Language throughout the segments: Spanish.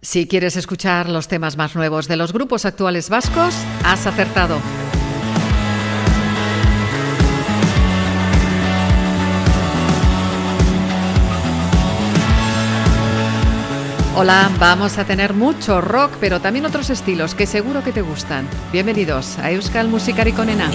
Si quieres escuchar los temas más nuevos de los grupos actuales vascos, has acertado. Hola, vamos a tener mucho rock, pero también otros estilos que seguro que te gustan. Bienvenidos a Euskal Musikari Konena.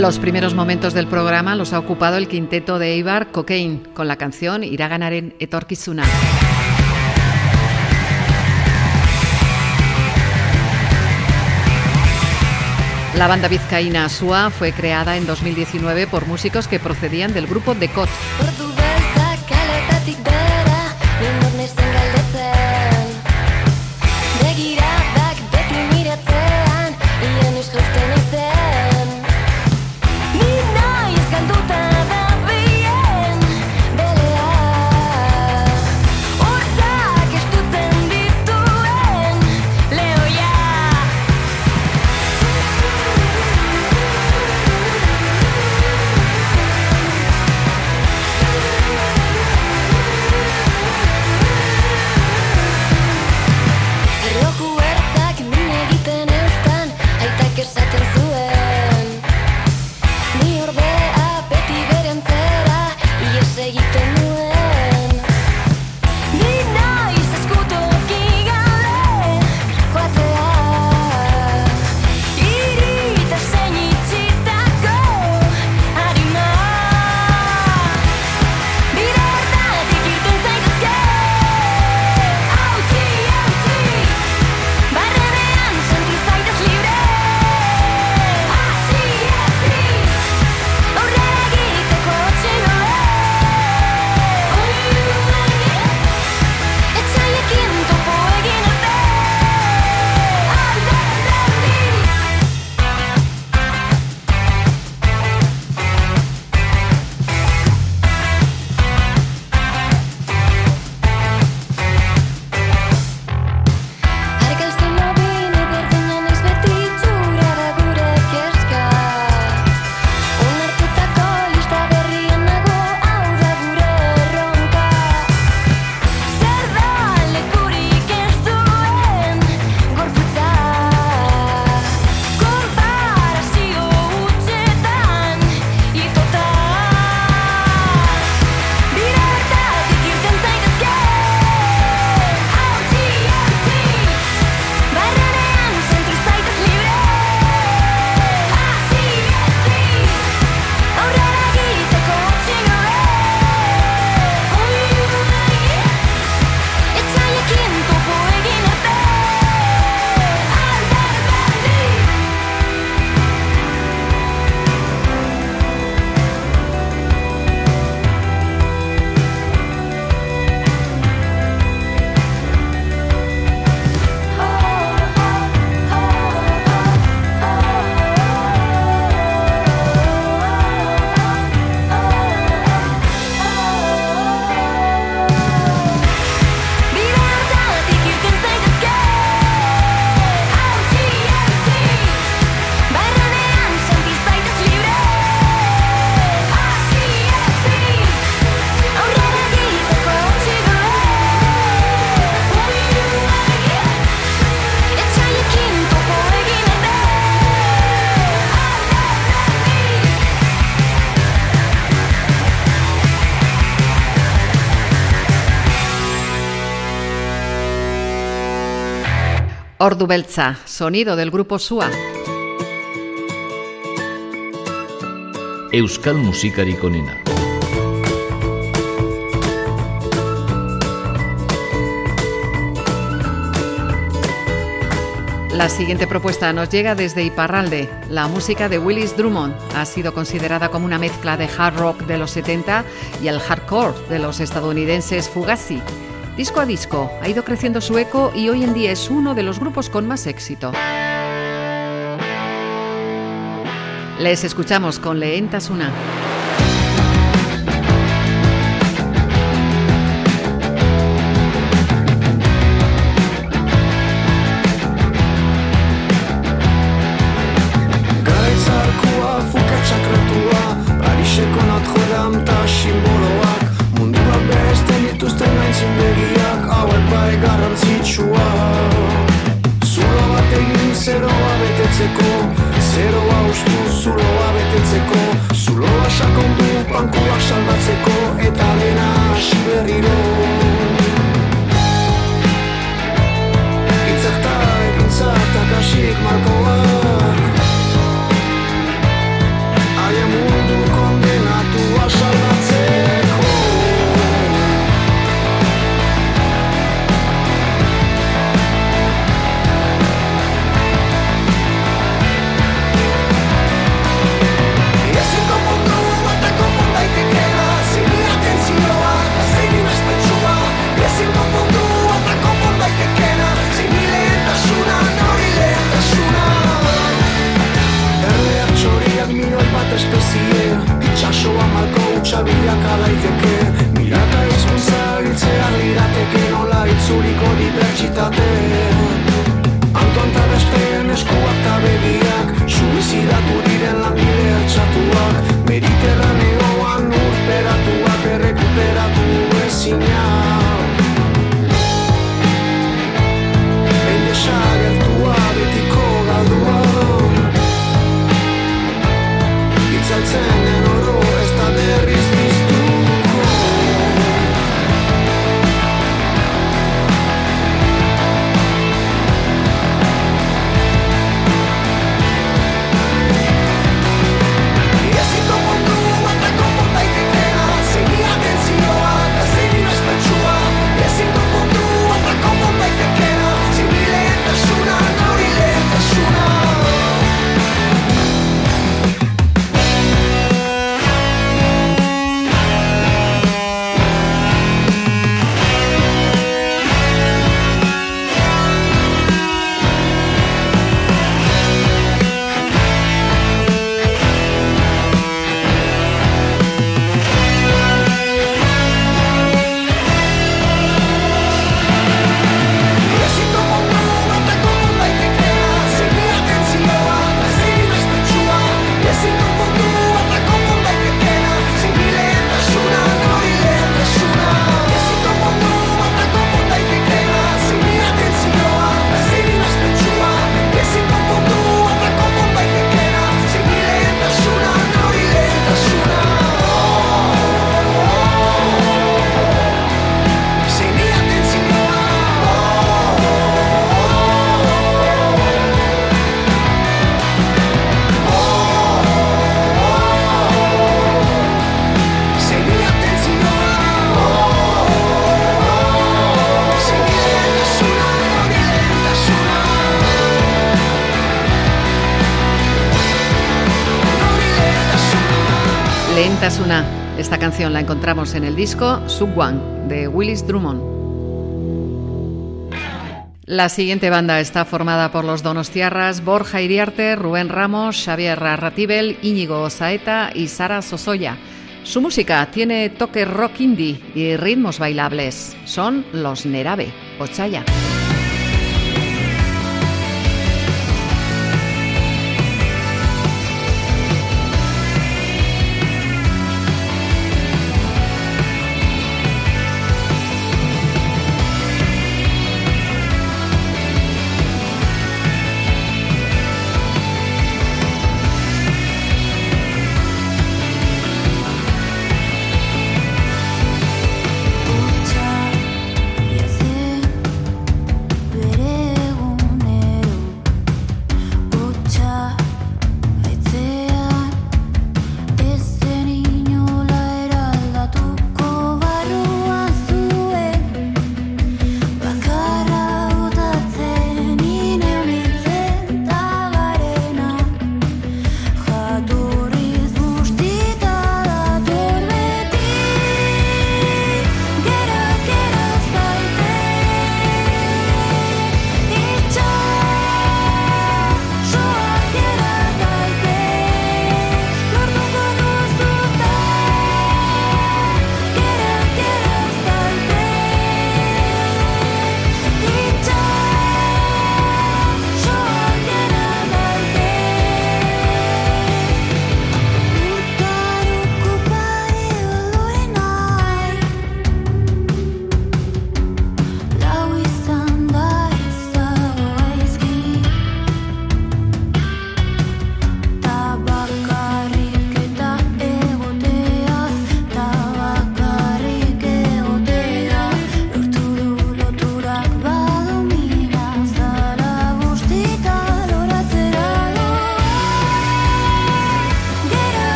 Los primeros momentos del programa los ha ocupado el quinteto de Eibar Cocaine con la canción Irá ganar en Etorkizuna. La banda vizcaína Asua fue creada en 2019 por músicos que procedían del grupo The Ordubelza, sonido del grupo SUA. Euskal Musikari Konena. La siguiente propuesta nos llega desde Iparralde. La música de Willis Drummond ha sido considerada como una mezcla de hard rock de los 70 y el hardcore de los estadounidenses Fugazi. Disco a disco ha ido creciendo su eco y hoy en día es uno de los grupos con más éxito. Les escuchamos con Leentas Esta canción la encontramos en el disco Sub One de Willis Drummond. La siguiente banda está formada por los Donostiarras Borja Iriarte, Rubén Ramos, Xavier Ratibel, Íñigo Saeta y Sara Sosoya. Su música tiene toque rock indie y ritmos bailables. Son los Nerabe, Ochaya.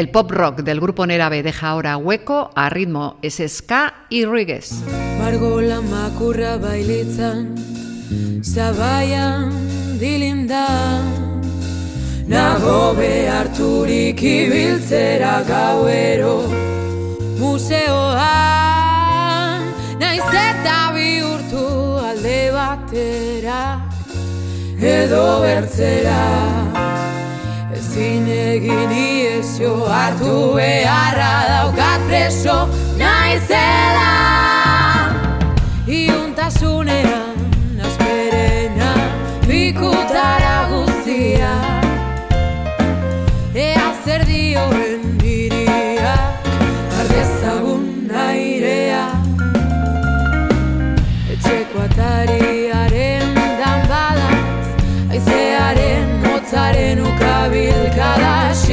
El pop rock del grupo Nerabe deja ahora hueco a ritmo es ska y reggae. Margola makurra bailitzan, zabaian dilinda, nago beharturik ibiltzera gauero, museoan, naiz eta bihurtu alde batera, edo bertzera ezin egin iezio hartu beharra daukat preso naizela. Iuntasunean azperena bikutara guztia. Ea zer dioen gaitzaren ukabilkada xin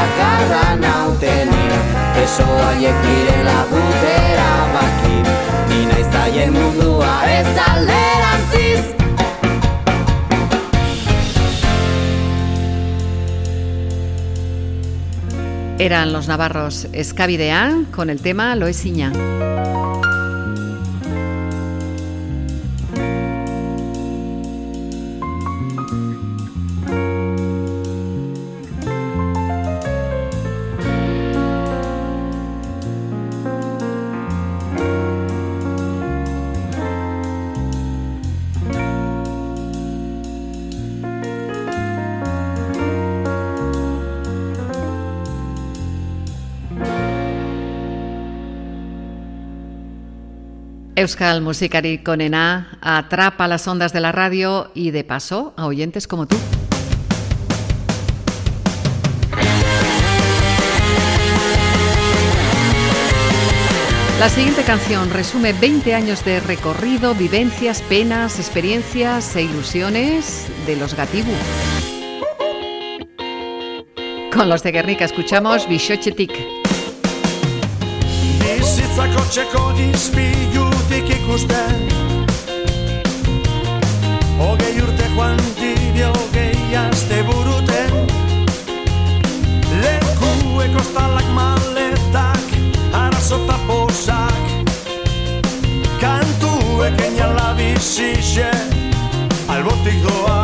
bakarra nauteni Eso haiek direla gutera bakin. Ni naiz haien mundua ez alderantziz. Eran los navarros Escavideán con el tema Loesiña. Euskal Musikari Conena atrapa las ondas de la radio y de paso a oyentes como tú. La siguiente canción resume 20 años de recorrido, vivencias, penas, experiencias e ilusiones de los Gatibu. Con los de Guernica escuchamos Bishochetik. Irakortzeko dizpi jutik ikusten Ogei urte joan dibio ogei azte buruten Lekueko estalak maletak Arazo eta posak Kantuek enialabizixen Albotik doa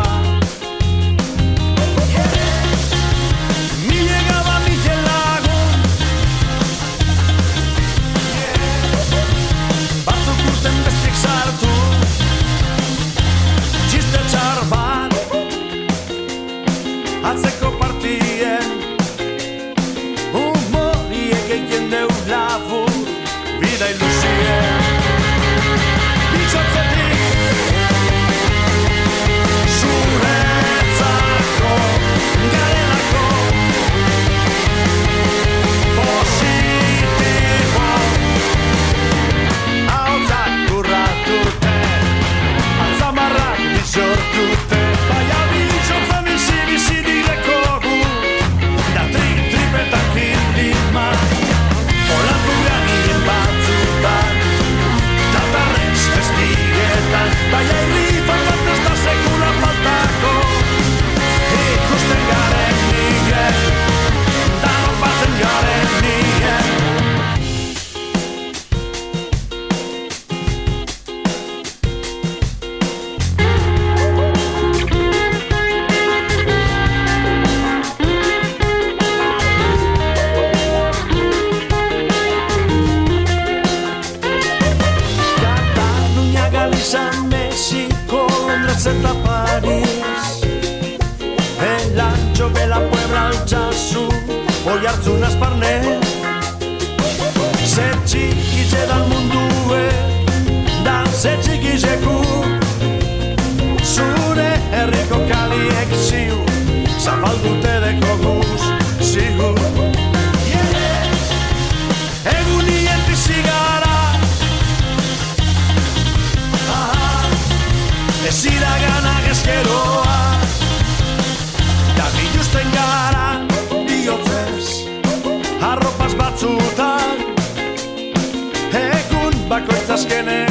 tiene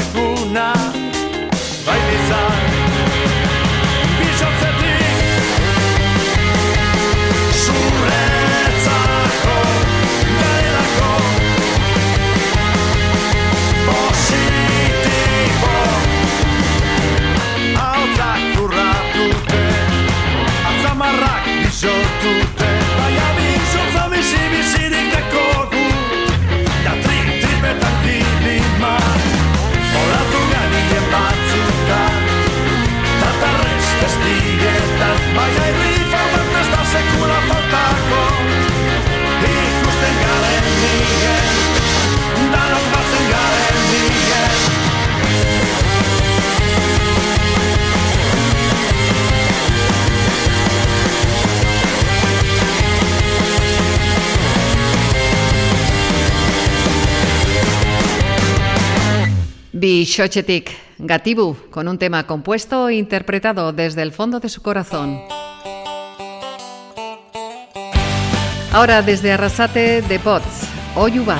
Bishochetik Gatibu, con un tema compuesto e interpretado desde el fondo de su corazón. Ahora desde Arrasate de Pots, Oyuba.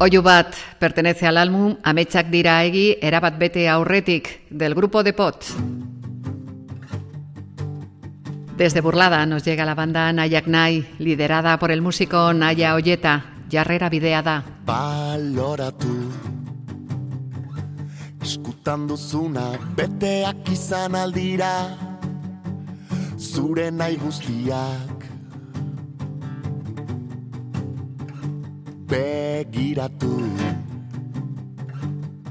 Oyu Bat pertenece al álbum Amechak Dira Egi Erabat Bete Aurretik del grupo de Pot. Desde Burlada nos llega la banda Nayak Nai, liderada por el músico Naya Olleta, jarrera bidea da. Baloratu Eskutan duzuna beteak izan aldira Zure nahi guztiak begiratu.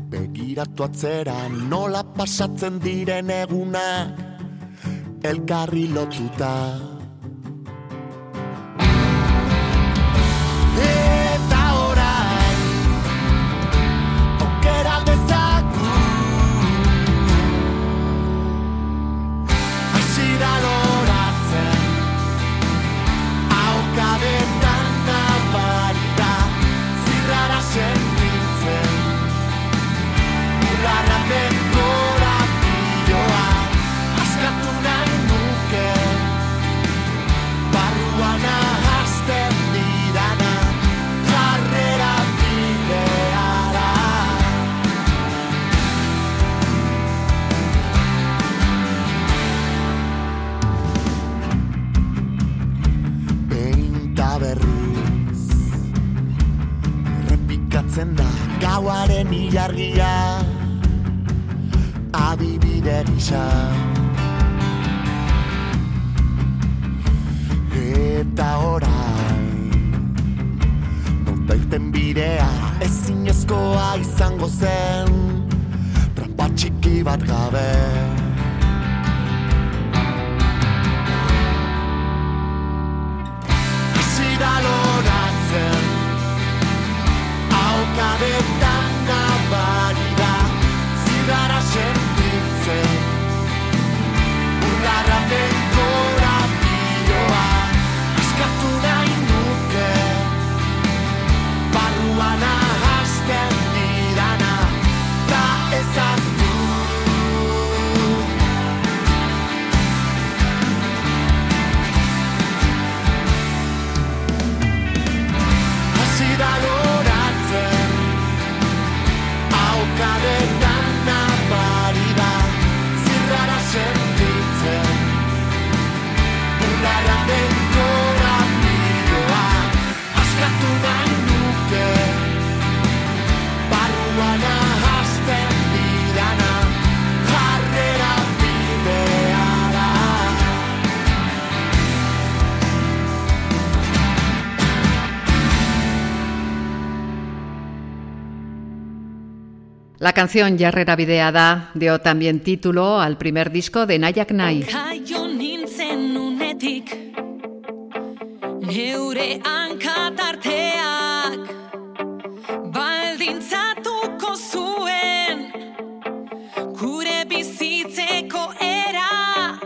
Begiratu atzera nola pasatzen diren egunak Elkarri lotuta La canción Jarrera Bidea da dio también título al primer disco de Nayak Nai. Jaio nintzen unetik Neure hankatarteak Baldintzatuko zuen Gure bizitzeko era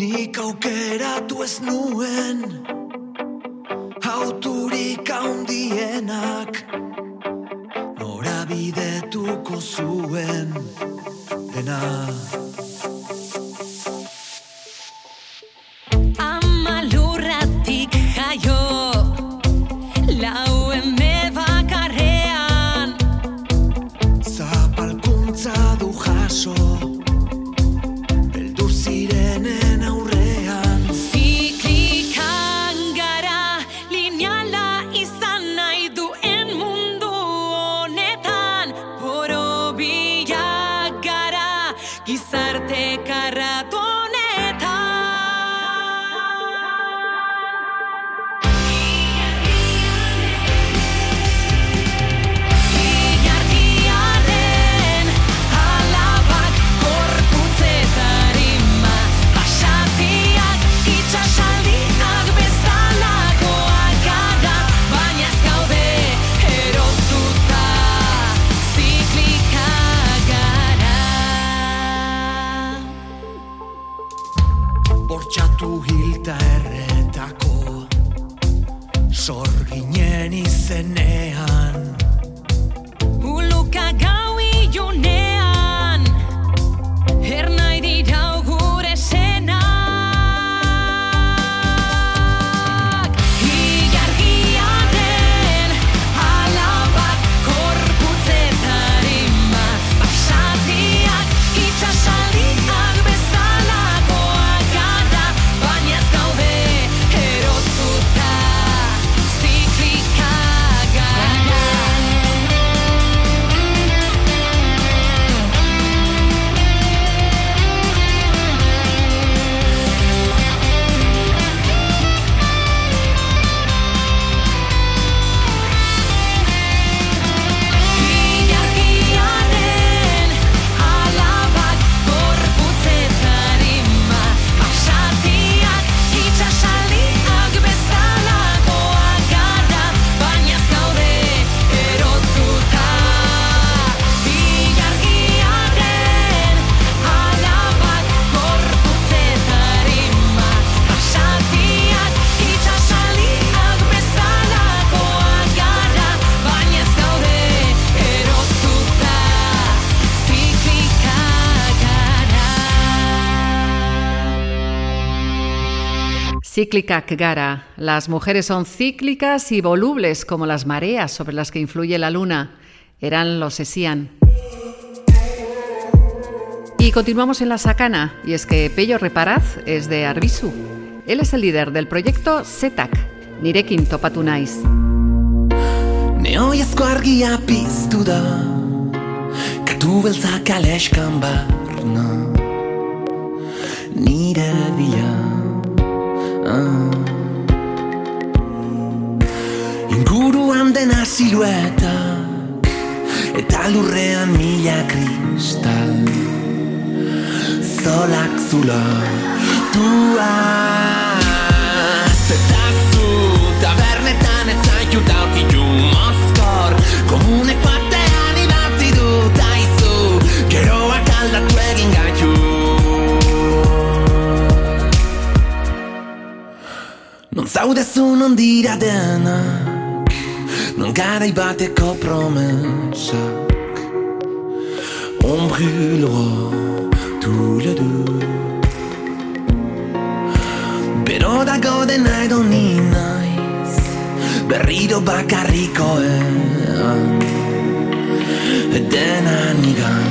Nik aukeratu ez nuen Auturik haundienak Norabidetuko zuen Dena Cíclica gara. Las mujeres son cíclicas y volubles como las mareas sobre las que influye la luna. Eran los Esian. Y continuamos en la sacana, y es que Pello Reparaz es de Arbisu. Él es el líder del proyecto SETAC, nirekin topatu naiz. Neoiazko argia Katu beltzak aleskan barna Nire. Inguruan dena siluetak Eta lurrean mila kristal. Zolak zula Tua non diraden Non gara bateko promessak On brûlera tous les deux. Però da gode nahi doni naiz Berriro e Dena nigan,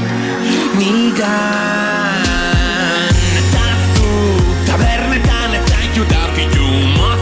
nigan Tazu tabernetan ez zaitu darki juman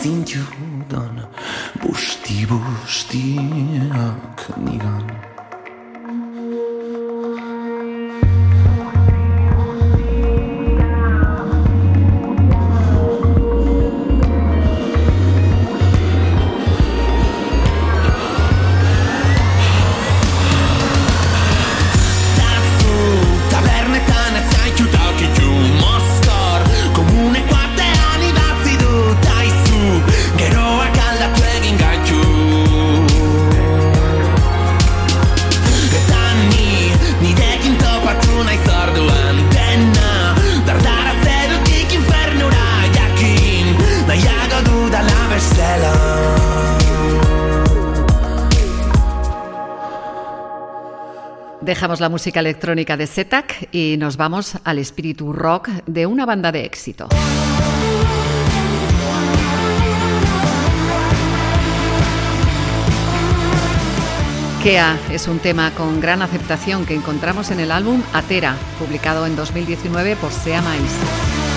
Incêndio. La música electrónica de Zetac y nos vamos al espíritu rock de una banda de éxito. Kea es un tema con gran aceptación que encontramos en el álbum Atera, publicado en 2019 por Sea Mais.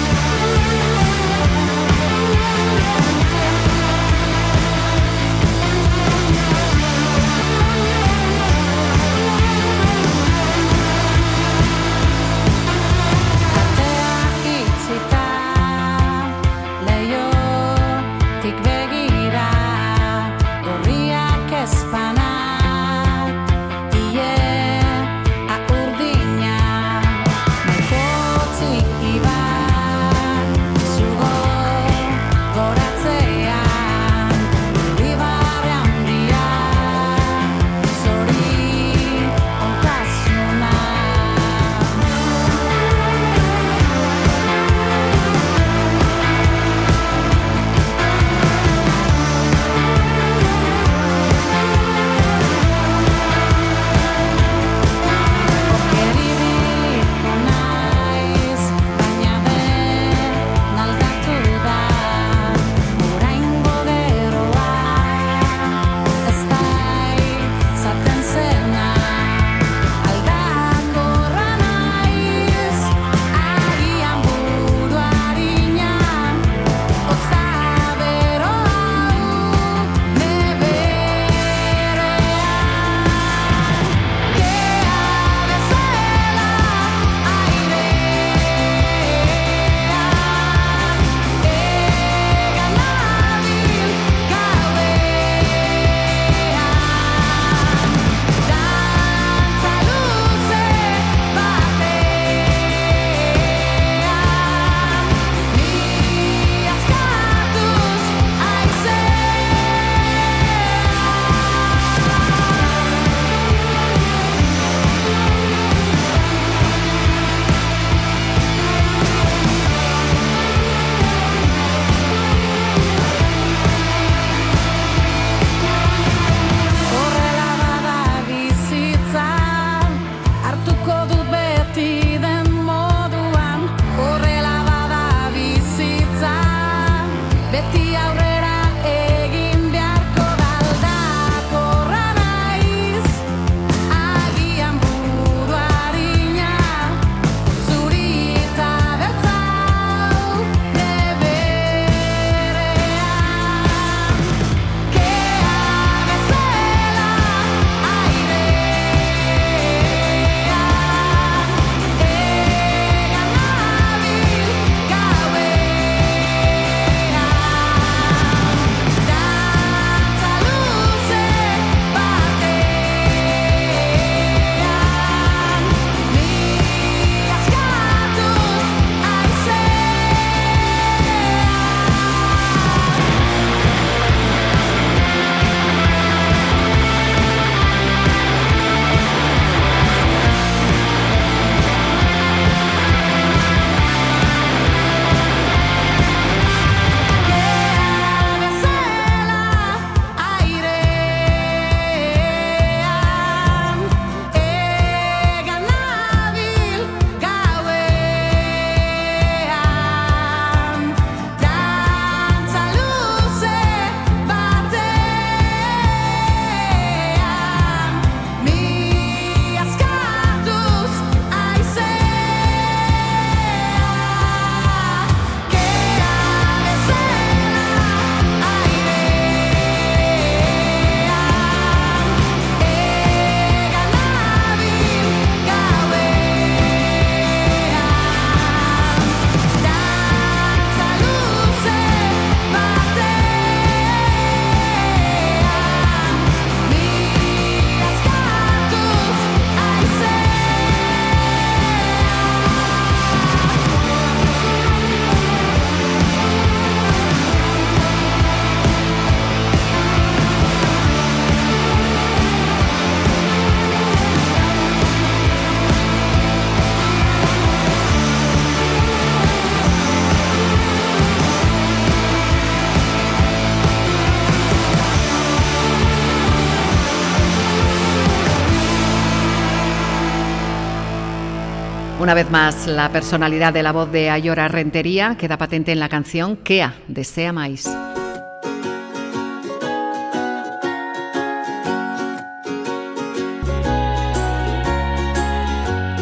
Una vez más, la personalidad de la voz de Ayora Rentería queda patente en la canción Kea, de Sea Mais.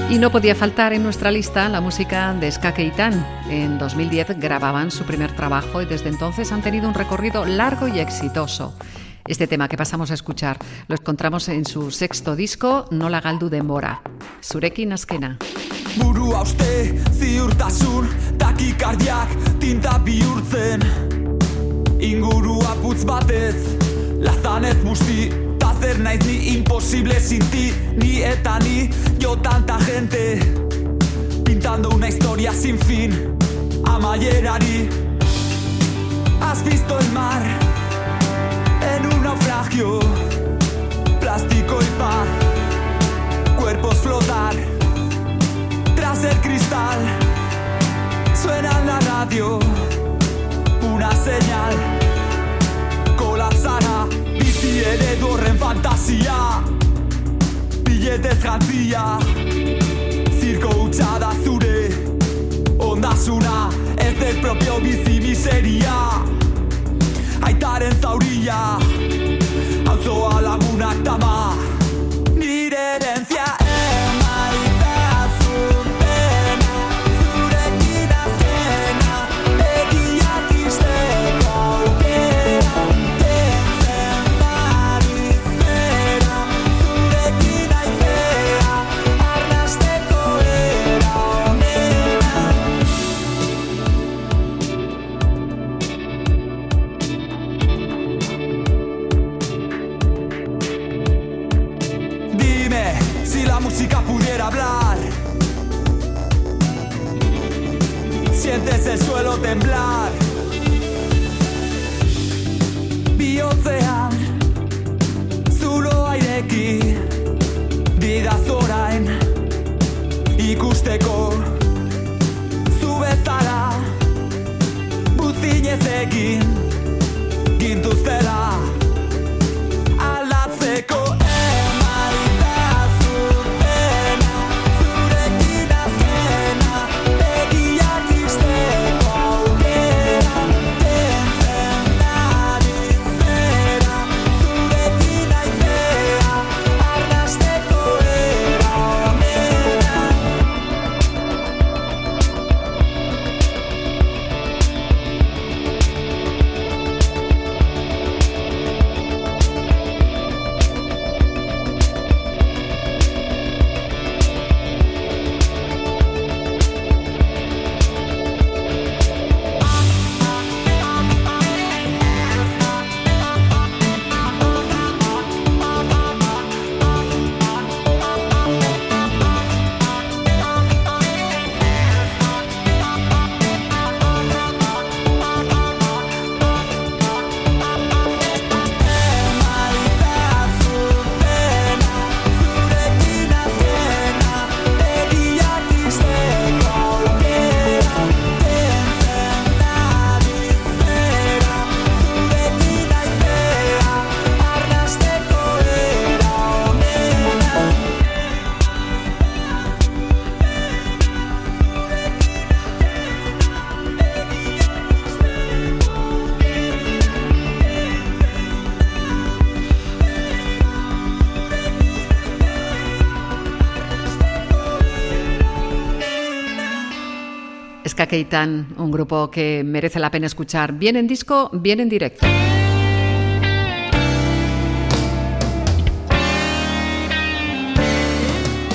Y no podía faltar en nuestra lista la música de Ska Keitan. En 2010 grababan su primer trabajo y desde entonces han tenido un recorrido largo y exitoso. Este tema que pasamos a escuchar lo encontramos en su sexto disco, Nola Galdu de Mora. Surekin Askena. Burua uste, ziurtasun, takikardiak tinta bihurtzen Ingurua putz batez, lazanez busti Tazer naiz ni imposible sinti, ni eta ni Yo tanta gente, pintando una historia sin fin Amaierari, has visto el mar plástico y paz Cuerpos flotar tras el cristal suena en la radio una señal colapsará bizi eredu horren fantasia billetez jantzia zirko hutsa da zure ondasuna ez del propio bizi miseria aitaren zauria multzoa lagunak tamar. Temblar. Keitan, un grupo que merece la pena escuchar, bien en disco, bien en directo.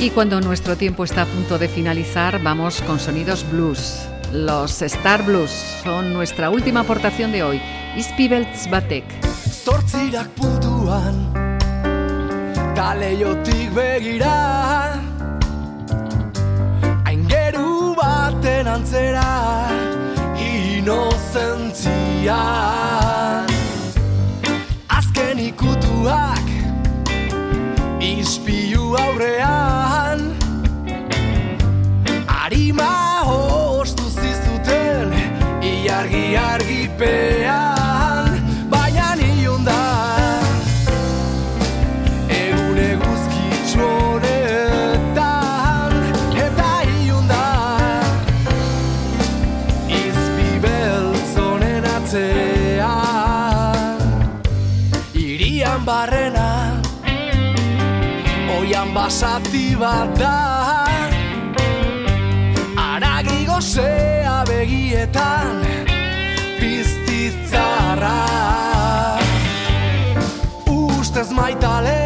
Y cuando nuestro tiempo está a punto de finalizar, vamos con sonidos blues. Los Star Blues son nuestra última aportación de hoy. Ispibeltz Batek. Baten antzera Inozentzia. Azken ikutuak Ispilu aurrean Arima hostu zizuten Iargi argipean basati bat da. Aragi gozea begietan Piztitzarra. Ustez maitale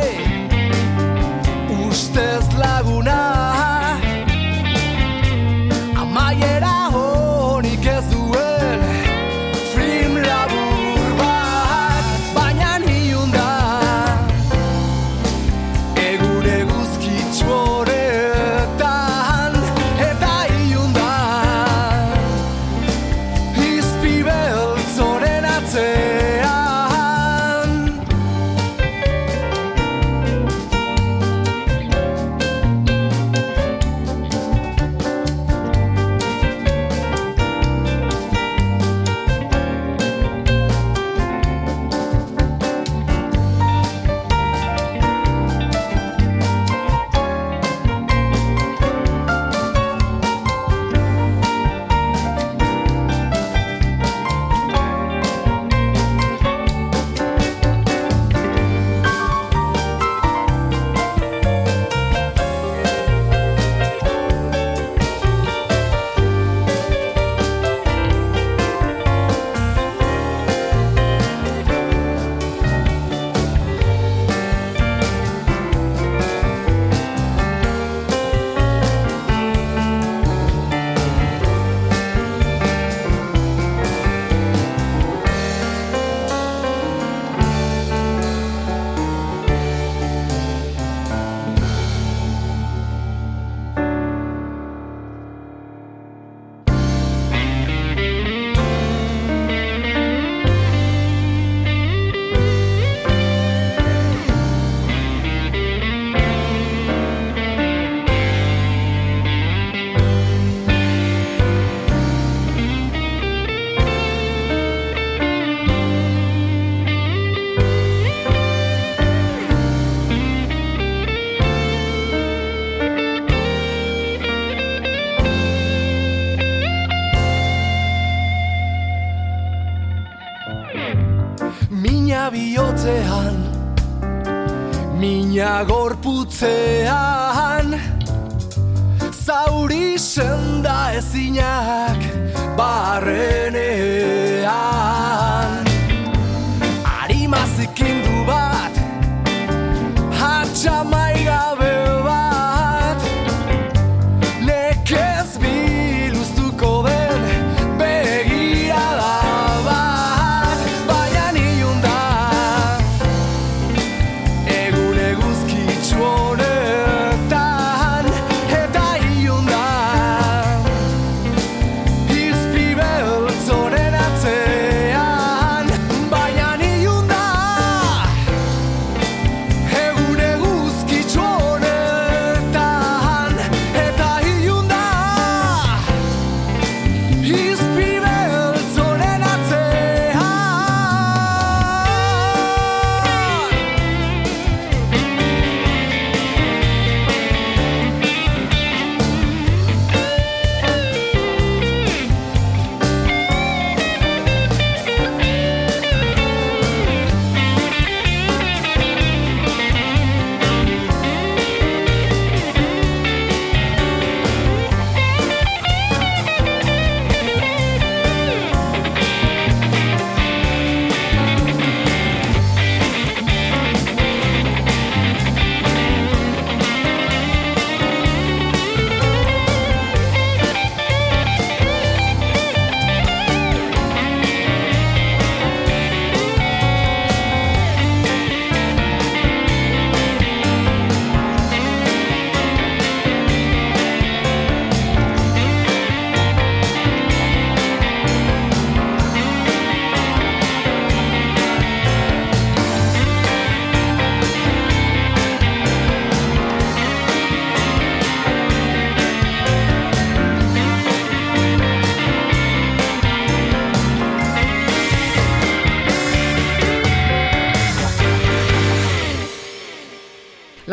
senda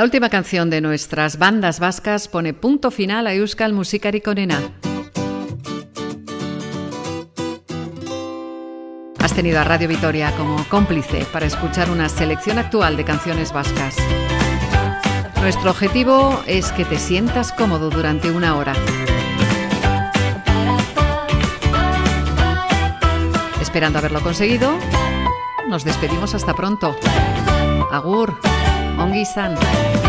última canción de nuestras bandas vascas pone punto final a Euskal Musikari Onena. Has tenido a Radio Vitoria como cómplice para escuchar una selección actual de canciones vascas. Nuestro objetivo es que te sientas cómodo durante una hora. Esperando haberlo conseguido, nos despedimos hasta pronto. Agur, Ongi izan.